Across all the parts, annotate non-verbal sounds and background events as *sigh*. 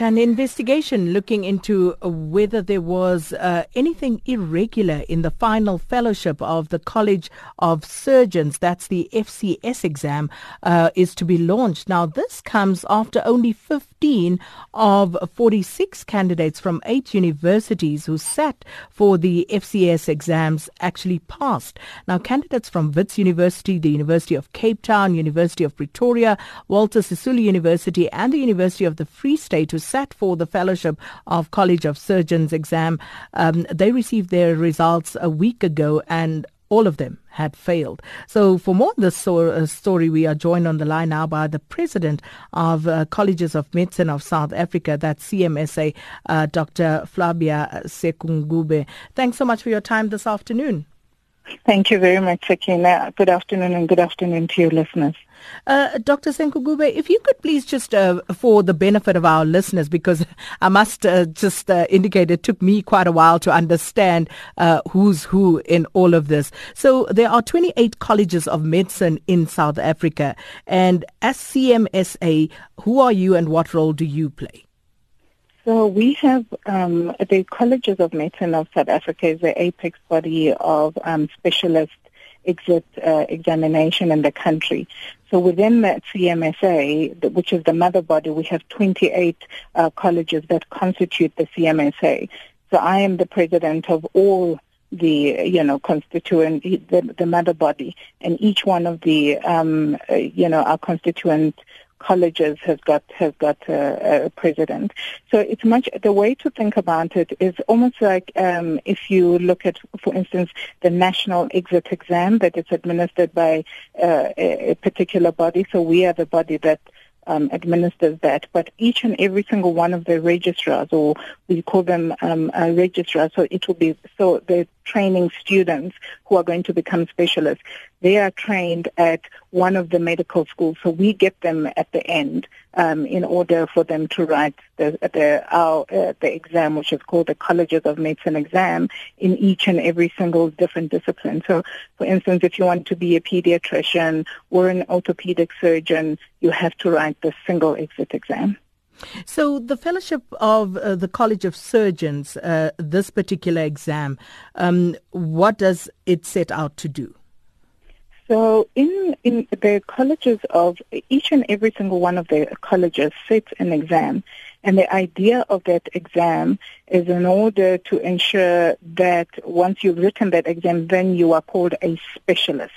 An investigation looking into whether there was uh, anything irregular in the final fellowship of the College of Surgeons, that's the FCS exam, uh, is to be launched. Now, this comes after only 15 of 46 candidates from eight universities who sat for the FCS exams actually passed. Now, candidates from Wits University, the University of Cape Town, University of Pretoria, Walter Sisulu University, and the University of the Free State who sat for the Fellowship of College of Surgeons exam. Um, they received their results a week ago and all of them had failed. So for more on this uh, story, we are joined on the line now by the president of uh, Colleges of Medicine of South Africa, that's CMSA, uh, Dr. Flavia Senkubuge. Thanks so much for your time this afternoon. Thank you very much, Sakina. Good afternoon and good afternoon to your listeners. Uh, Dr. Senkubuge, if you could please just, uh, for the benefit of our listeners, because *laughs* I must uh, just uh, indicate it took me quite a while to understand uh, who's who in all of this. So there are 28 colleges of medicine in South Africa. And as CMSA, who are you and what role do you play? So we have um, the Colleges of Medicine of South Africa is the apex body of um, specialist exit uh, examination in the country. So within that CMSA, which is the mother body, we have 28 uh, colleges that constitute the CMSA. So I am the president of all the you know constituent the, the mother body and each one of the um, uh, you know our constituent colleges have got has got a, a, president. So it's much the way to think about it is almost like um, if you look at, for instance, the national exit exam that is administered by uh, a, particular body. So we are the body that um, administers that, but each and every single one of the registrars, or we call them um, registrars, so it will be so the training students who are going to become specialists. They are trained at one of the medical schools, so we get them at the end um, in order for them to write the the, our, uh, the exam, which is called the Colleges of Medicine exam, in each and every single different discipline. So, for instance, if you want to be a pediatrician or an orthopedic surgeon, you have to write the single exit exam. So, the fellowship of uh, the College of Surgeons, uh, this particular exam, um, what does it set out to do? So, in, in the colleges of each and every single one of the colleges sets an exam, and the idea of that exam is in order to ensure that once you've written that exam, then you are called a specialist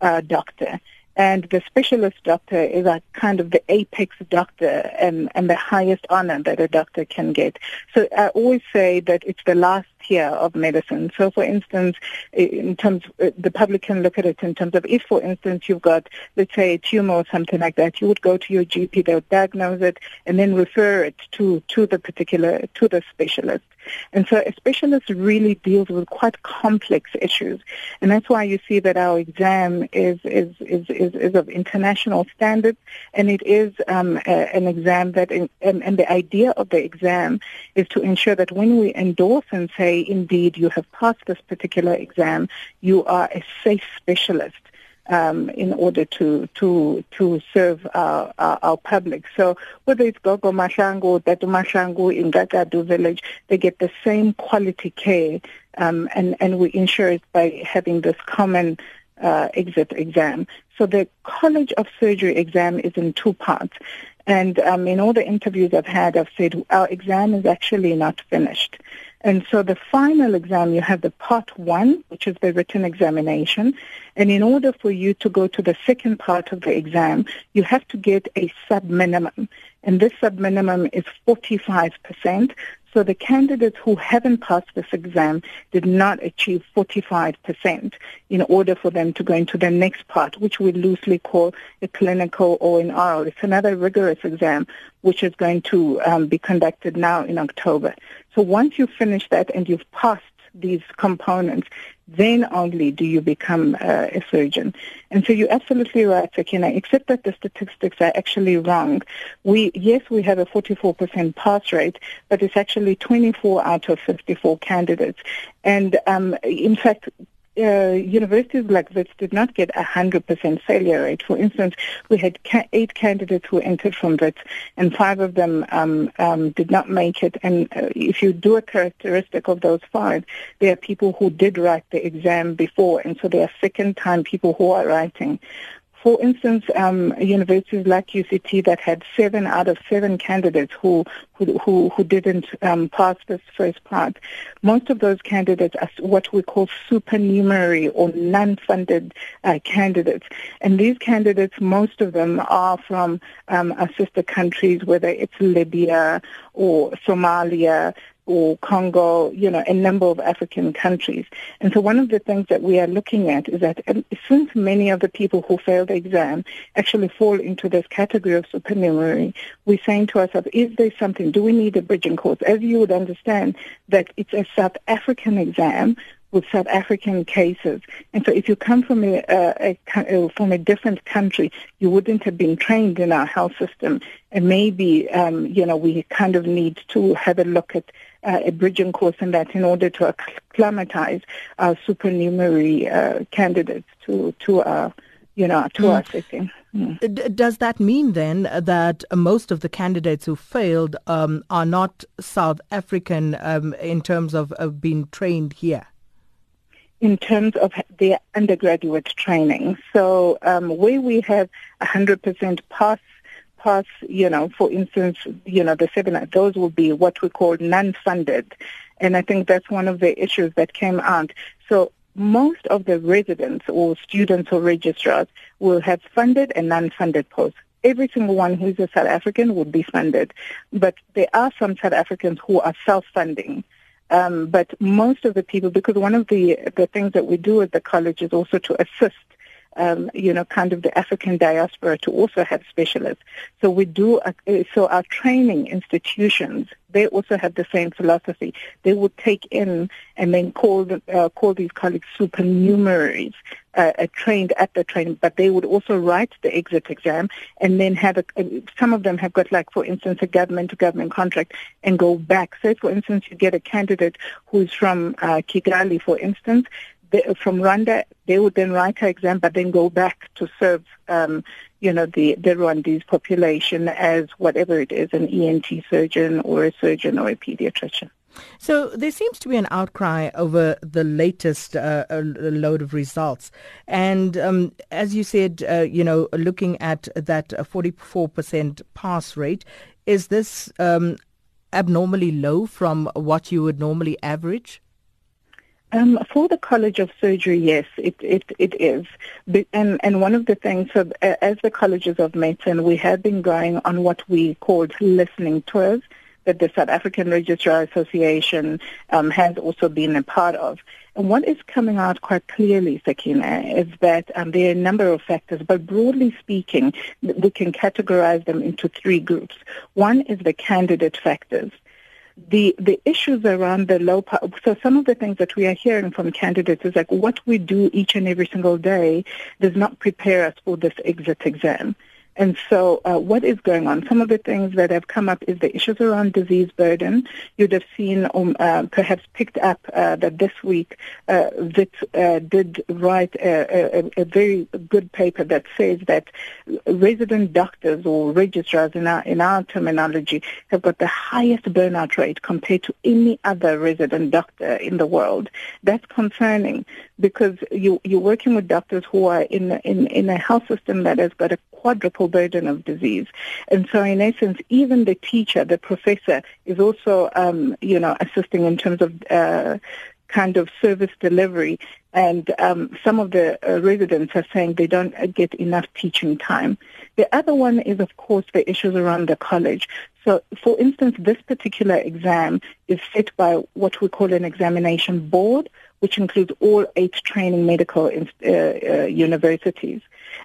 uh, doctor. And the specialist doctor is a kind of the apex doctor and, and the highest honor that a doctor can get. So I always say that it's the last tier of medicine. So for instance, in terms, uh, the public can look at it in terms of if, for instance, you've got, let's say, a tumor or something like that, you would go to your GP, they'll diagnose it and then refer it to, to the particular, to the specialist. And so a specialist really deals with quite complex issues. And that's why you see that our exam is, is, is, is, is of international standards and it is um, a, an exam that, in, and, and the idea of the exam is to ensure that when we endorse and say, indeed, you have passed this particular exam, you are a safe specialist um, in order to to to serve our, our, our public. So whether it's Gogo Mahlangu or Tatu Mahlangu in Gagadu village, they get the same quality care, um, and and we ensure it by having this common uh, exit exam. So the College of Surgery exam is in two parts. And um, in all the interviews I've had, I've said our exam is actually not finished. And so the final exam, you have the part one, which is the written examination. And in order for you to go to the second part of the exam, you have to get a sub-minimum. And this sub-minimum is 45%. So the candidates who haven't passed this exam did not achieve 45% in order for them to go into the next part, which we loosely call a clinical or an oral. It's another rigorous exam, which is going to um, be conducted now in October. So once you finish that and you've passed these components, then only do you become uh, a surgeon. And so you're absolutely right, Sakina, except that the statistics are actually wrong. We, yes, we have a 44% pass rate, but it's actually 24 out of 54 candidates. And um, in fact, uh, universities like this did not get a 100% failure rate. For instance, we had ca- eight candidates who entered from WITS, and five of them um, um, did not make it. And uh, if you do a characteristic of those five, they are people who did write the exam before, and so they are second-time people who are writing. For instance, um, universities like UCT that had seven out of seven candidates who who who, who didn't um, pass this first part. Most of those candidates are what we call supernumerary or non-funded uh, candidates, and these candidates, most of them are from um, our sister countries, whether it's Libya or Somalia or Congo, you know, a number of African countries. And so one of the things that we are looking at is that um, since many of the people who fail the exam actually fall into this category of supernumerary, we're saying to ourselves, is there something, do we need a bridging course? As you would understand that it's a South African exam, with South African cases. And so if you come from a, a, a, from a different country, you wouldn't have been trained in our health system. And maybe, um, you know, we kind of need to have a look at uh, a bridging course in that in order to acclimatize our supernumerary uh, candidates to, to our, you know, to mm. our setting. Mm. Does that mean then that most of the candidates who failed um, are not South African um, in terms of, of being trained here? In terms of their undergraduate training. So um, where we have 100% pass pass, you know, for instance, you know, the seven, those will be what we call non-funded. And I think that's one of the issues that came out. So most of the residents or students or registrars will have funded and non-funded posts. Every single one who's a South African would be funded. But there are some South Africans who are self-funding. Um, but most of the people, because one of the, the things that we do at the college is also to assist um, you know, kind of the African diaspora to also have specialists. So we do, uh, so our training institutions, they also have the same philosophy. They would take in and then call, the, uh, call these colleagues supernumeraries, uh, uh, trained at the training, but they would also write the exit exam and then have a, uh, some of them have got like, for instance, a government to government contract and go back. So for instance, you get a candidate who's from uh, Kigali, for instance, they, from Rwanda, they would then write an exam, but then go back to serve, um, you know, the, the Rwandese population as whatever it is, an ENT surgeon or a surgeon or a pediatrician. So there seems to be an outcry over the latest uh, uh load of results. And um, as you said, uh, you know, looking at that 44% pass rate, is this um, abnormally low from what you would normally average? Um, for the College of Surgery, yes, it, it, it is. And, and one of the things, so as the colleges of medicine, we have been going on what we called listening tours that the South African Registrar Association um, has also been a part of. And what is coming out quite clearly, Sakina, is that um, there are a number of factors, but broadly speaking, we can categorize them into three groups. One is the candidate factors the the issues around the low power. so some of the things that we are hearing from candidates is like what we do each and every single day does not prepare us for this exit exam and so uh, what is going on? Some of the things that have come up is the issues around disease burden. You'd have seen, um, uh, perhaps picked up uh, that this week uh, Wits uh, did write a, a, a, very good paper that says that resident doctors or registrars in our, in our terminology have got the highest burnout rate compared to any other resident doctor in the world. That's concerning because you, you're working with doctors who are in, in, in a health system that has got a quadruple burden of disease. And so in essence, even the teacher, the professor, is also, um, you know, assisting in terms of uh, kind of service delivery. And um, some of the uh, residents are saying they don't get enough teaching time. The other one is, of course, the issues around the college. So, for instance, this particular exam is set by what we call an examination board, which includes all eight training medical uh, uh, universities.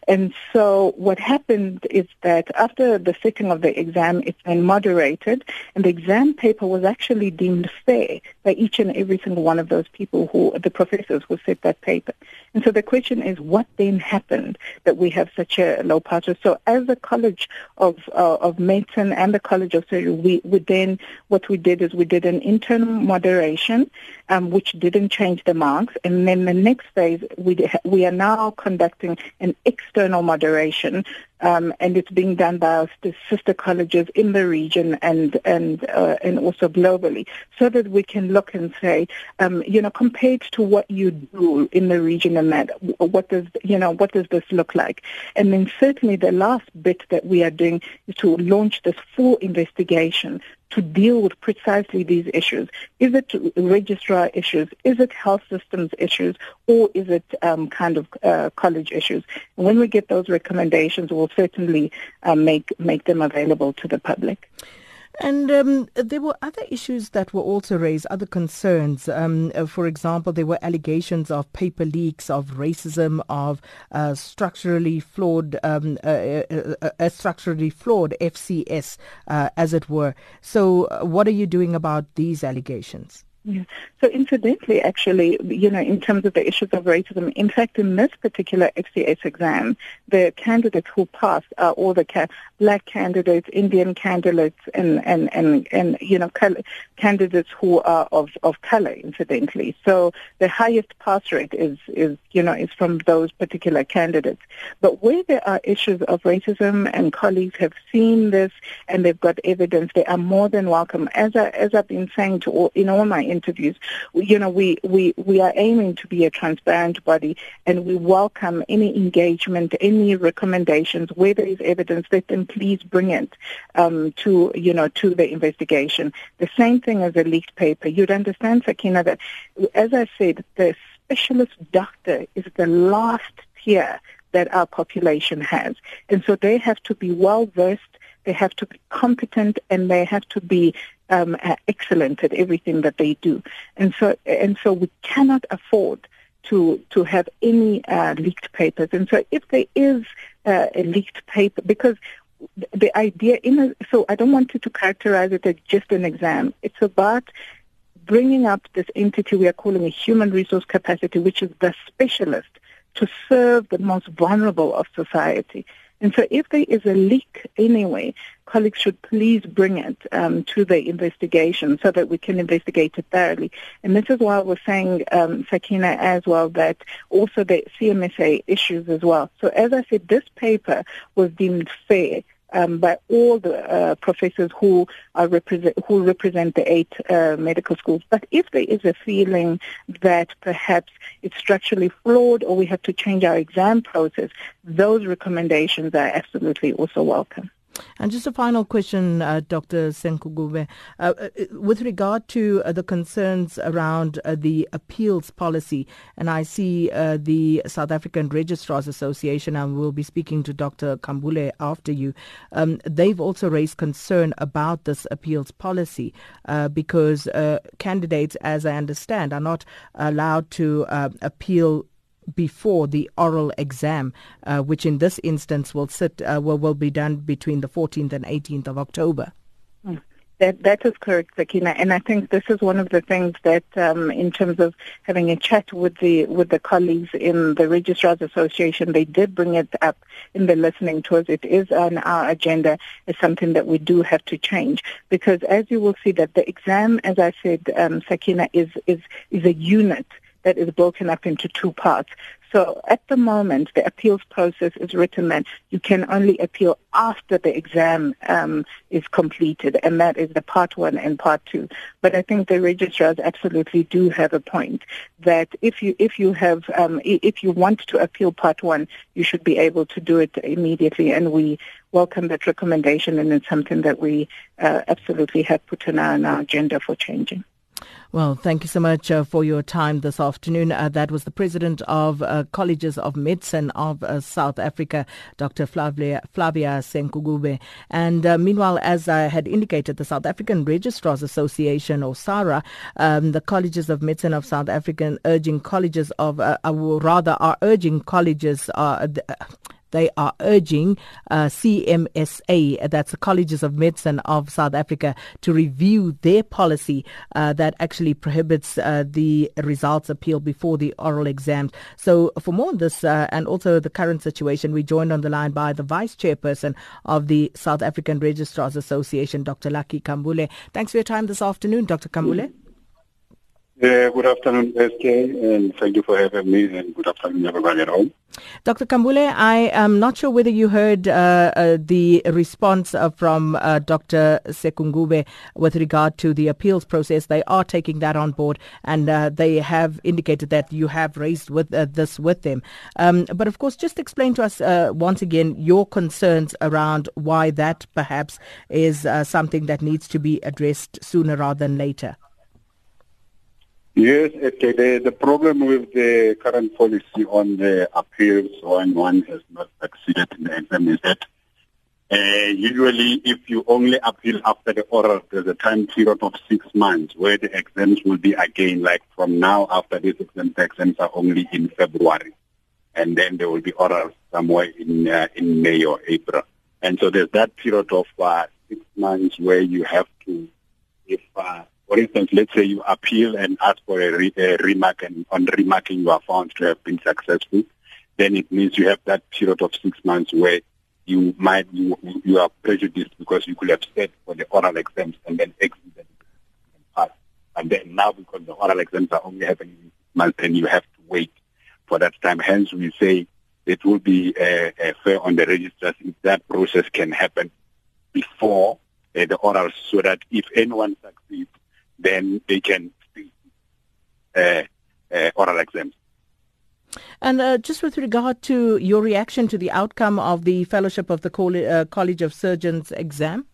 And so what happened is that after the sitting of the exam, it's been moderated, and the exam paper was actually deemed fair by each and every single one of those people who, the professors who set that paper. And so the question is, what then happened that we have such a low pass rate? So as the College of uh, of Medicine and the College of Surgery, we, we then what we did is we did an internal moderation, um, which didn't change the marks, and then the next phase we we are now conducting an external moderation um, and it's being done by our sister colleges in the region and and uh, and also globally, so that we can look and say, um, you know, compared to what you do in the region and that, what does you know what does this look like? And then certainly the last bit that we are doing is to launch this full investigation to deal with precisely these issues. Is it registrar issues? Is it health systems issues? Or is it um, kind of uh, college issues? When we get those recommendations, we'll certainly uh, make, make them available to the public. And um, there were other issues that were also raised, other concerns. Um, uh, for example, there were allegations of paper leaks, of racism, of uh, structurally flawed, um, uh, uh, structurally flawed FCS, as it were. So, what are you doing about these allegations? Yeah. So incidentally, actually, you know, in terms of the issues of racism, in fact, in this particular FCS exam, the candidates who passed are all the ca- black candidates, Indian candidates, and, and, and, and you know, color, candidates who are of, of color, incidentally. So the highest pass rate is, is, you know, is from those particular candidates. But where there are issues of racism and colleagues have seen this and they've got evidence, they are more than welcome. As, I, as I've been saying to all, in all my interviews, you know, we, we, we are aiming to be a transparent body and we welcome any engagement, any recommendations, where there is evidence, let them please bring it um, to, you know, to the investigation. The same thing as a leaked paper. You'd understand, Sakina, that as I said, the specialist doctor is the last tier that our population has. And so they have to be well versed they have to be competent and they have to be um, excellent at everything that they do. And so, and so we cannot afford to to have any uh, leaked papers. And so, if there is uh, a leaked paper, because the idea in a, so I don't want you to characterize it as just an exam. It's about bringing up this entity we are calling a human resource capacity, which is the specialist to serve the most vulnerable of society. And so if there is a leak anyway, colleagues should please bring it um, to the investigation so that we can investigate it thoroughly. And this is why we're saying, um, Sakina, as well, that also the CMSA issues as well. So as I said, this paper was deemed fair um, by all the uh, professors who represent who represent the eight uh, medical schools. But if there is a feeling that perhaps it's structurally flawed or we have to change our exam process, those recommendations are absolutely also welcome. And just a final question, uh, Dr. Senkubuge. Uh, uh, with regard to uh, the concerns around uh, the appeals policy, and I see uh, the South African Registrars Association, and we'll be speaking to Dr. Kambule after you, um, they've also raised concern about this appeals policy because candidates, as I understand, are not allowed to appeal before the oral exam, uh, which in this instance will sit uh, will, will be done between the 14th and 18th of October. Hmm. That that is correct, Sakina, and I think this is one of the things that, um, in terms of having a chat with the with the colleagues in the Registrars Association, they did bring it up in the listening tours. It is on our agenda as something that we do have to change because, as you will see, that the exam, as I said, um, Sakina, is is is a unit that is broken up into two parts. So at the moment, the appeals process is written that you can only appeal after the exam um, is completed, and that is the part one and part two. But I think the registrars absolutely do have a point that if you if you have um, if you want to appeal part one, you should be able to do it immediately, and we welcome that recommendation, and it's something that we uh, absolutely have put our, on our agenda for changing. Well, thank you so much uh, for your time this afternoon. Uh, that was the president of uh, Colleges of Medicine of uh, South Africa, Dr. Flavia, Flavia Senkubuge. And uh, meanwhile, as I had indicated, the South African Registrars Association, or SARA, um, the Colleges of Medicine of South Africa, urging colleges of, uh, rather, are urging colleges they are urging uh, CMSA, that's the Colleges of Medicine of South Africa, to review their policy uh, that actually prohibits uh, the results appeal before the oral exams. So, for more on this uh, and also the current situation, we joined on the line by the Vice Chairperson of the South African Registrars Association, Dr. Lucky Kambule. Thanks for your time this afternoon, Dr. Kambule. Uh, good afternoon, SK, and thank you for having me, and good afternoon, everybody at home. Dr. Kambule, I am not sure whether you heard uh, uh, the response uh, from uh, Dr. Senkubuge with regard to the appeals process. They are taking that on board, and uh, they have indicated that you have raised with this with them. Um, but of course, just explain to us once again your concerns around why that perhaps is something that needs to be addressed sooner rather than later. Yes, okay. The, the problem with the current policy on the appeals when one has not succeeded in the exam is that uh, usually if you only appeal after the oral, there's a time period of six months where the exams will be again, like from now after this exam, the exams are only in February. And then there will be oral somewhere in uh, in May or April. And so there's that period of uh, six months where you have to, if uh, for instance, let's say you appeal and ask for a, re- a remark, and on remarking you are found to have been successful, then it means you have that period of six months where you might you you are prejudiced because you could have stayed for the oral exams and then exited and pass. And then now because the oral exams are only happening in six months, then you have to wait for that time. Hence, we say it will be uh, uh, fair on the registrars if that process can happen before uh, the oral, so that if anyone succeeds then they can uh, uh, oral exams. And uh, just with regard to your reaction to the outcome of the Fellowship of the uh, College of Surgeons exam?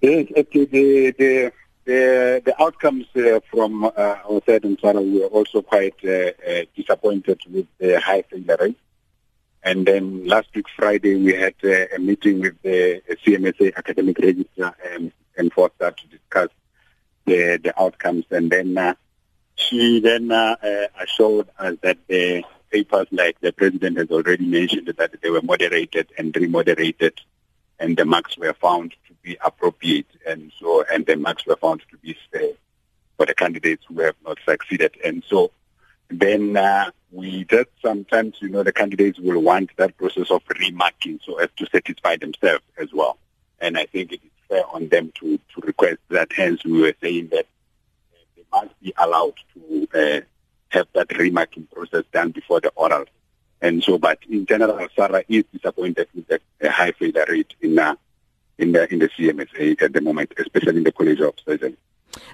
Yes, the, the, the, the outcomes uh, from uh, our side and we were also quite uh, disappointed with the high failure rate. And then last week, Friday, we had a meeting with the CMSA Academic Registrar and, and Foster to discuss the, the outcomes. And then uh, she then uh, uh, assured us that the papers, like the president has already mentioned, that they were moderated and remoderated, and the marks were found to be appropriate, and so and the marks were found to be fair for the candidates who have not succeeded. And so then uh, we just sometimes, you know, the candidates will want that process of remarking so as to satisfy themselves as well. And I think it is fair on them to, to request that. Hence, we were saying that uh, they must be allowed to uh, have that remarking process done before the oral. And so, but in general, SARA is disappointed with the high failure rate in, uh, in, the, in the CMSA at the moment, especially in the College of Surgery.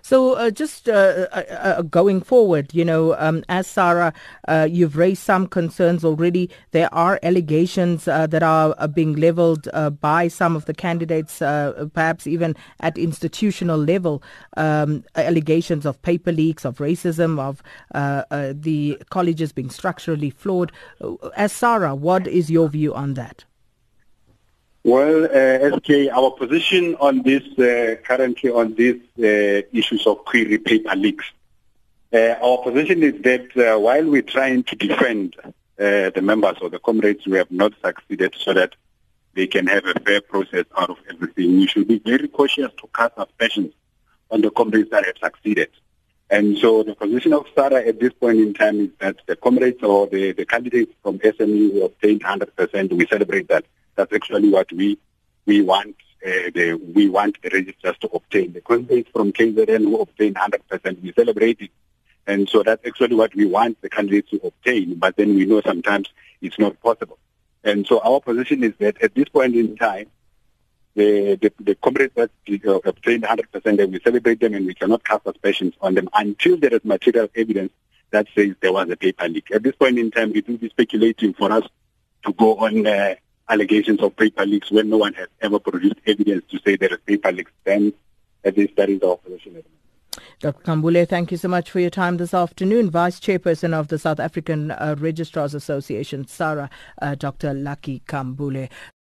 So, uh, just uh, uh, uh, going forward, you know, um, as SARA, uh, you've raised some concerns already. There are allegations uh, that are being leveled by some of the candidates, perhaps even at institutional level, um, allegations of paper leaks, of racism, of the colleges being structurally flawed. As SARA, what is your view on that? Well, uh, SK, our position on this uh, currently on these uh, issues of query paper leaks, uh, our position is that uh, while we're trying to defend uh, the members or the comrades we have not succeeded so that they can have a fair process out of everything, we should be very cautious to cast aspersions on the comrades that have succeeded. And so the position of SARA at this point in time is that the comrades or the, the candidates from SME who obtained 100%, we celebrate that. That's actually what we we want uh, the we want the registrars to obtain. The candidates from KZN who obtain 100%, we celebrate it. And so that's actually what we want the candidates to obtain. But then we know sometimes it's not possible. And so our position is that at this point in time, the the, the comrades that uh, obtained 100%, that we celebrate them and we cannot cast aspersions on them until there is material evidence that says there was a paper leak. At this point in time, it will be speculating for us to go on uh, allegations of paper leaks when no one has ever produced evidence to say there is paper leaks, then at least that is our position. Dr. Kambule, thank you so much for your time this afternoon. Vice Chairperson of the South African uh, Registrars Association, SARA, uh, Dr. Lucky Kambule.